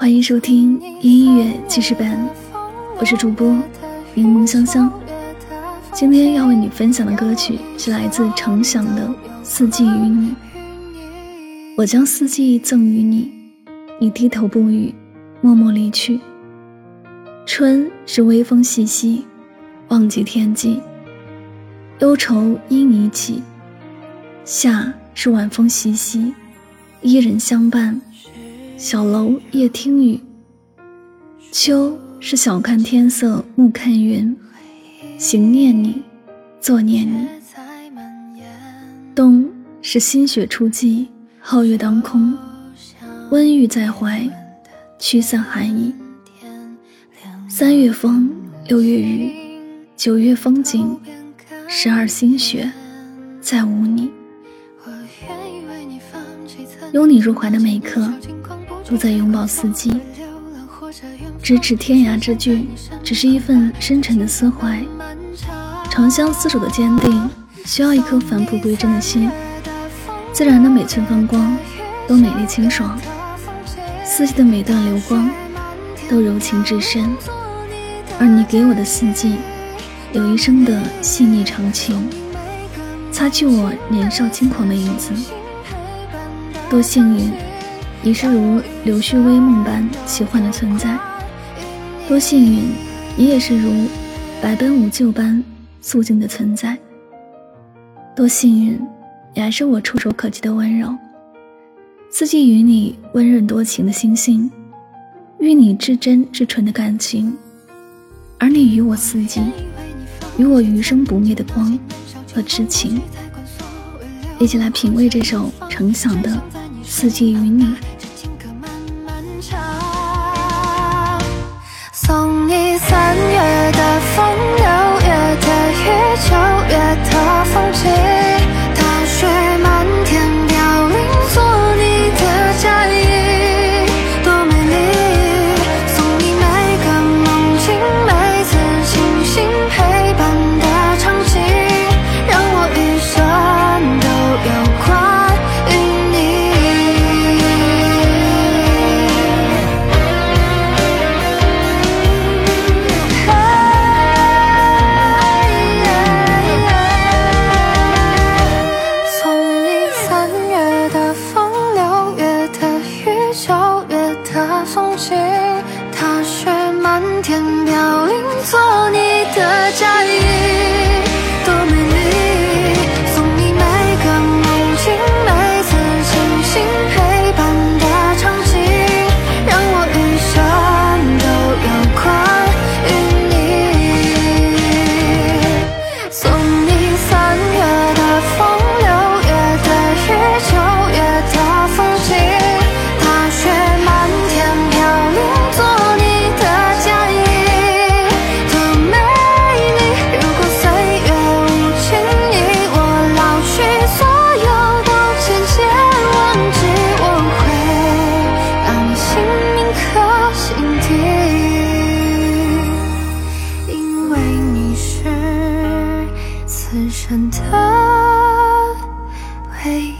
欢迎收听音乐记事本，我是主播柠檬香香。今天要为你分享的歌曲是来自程响的《四季与你》。我将四季赠予你，你低头不语，默默离去。春是微风习习，忘记天际，忧愁因你起；夏是晚风习习，伊人相伴。小楼夜听雨，秋是晓看天色暮看云，行念你，坐念你。冬是新雪初霁，皓月当空，温玉在怀，驱散寒意。三月风，六月雨，九月风景，十二星雪，再无你。拥你入怀的每一刻。都在拥抱四季，咫尺天涯之距，只是一份深沉的思怀。长相厮守的坚定，需要一颗返璞归真的心。自然的每寸风光，都美丽清爽；四季的每段流光，都柔情至深。而你给我的四季，有一生的细腻长情，擦去我年少轻狂的影子。多幸运！你是如柳絮微梦般奇幻的存在，多幸运！你也是如百般无救般肃静的存在，多幸运！你还是我触手可及的温柔。四季与你温润多情的心性，与你至真至纯的感情，而你与我四季，与我余生不灭的光和痴情。一起来品味这首程响的《四季与你》。踏雪漫天飘零，做你。嘿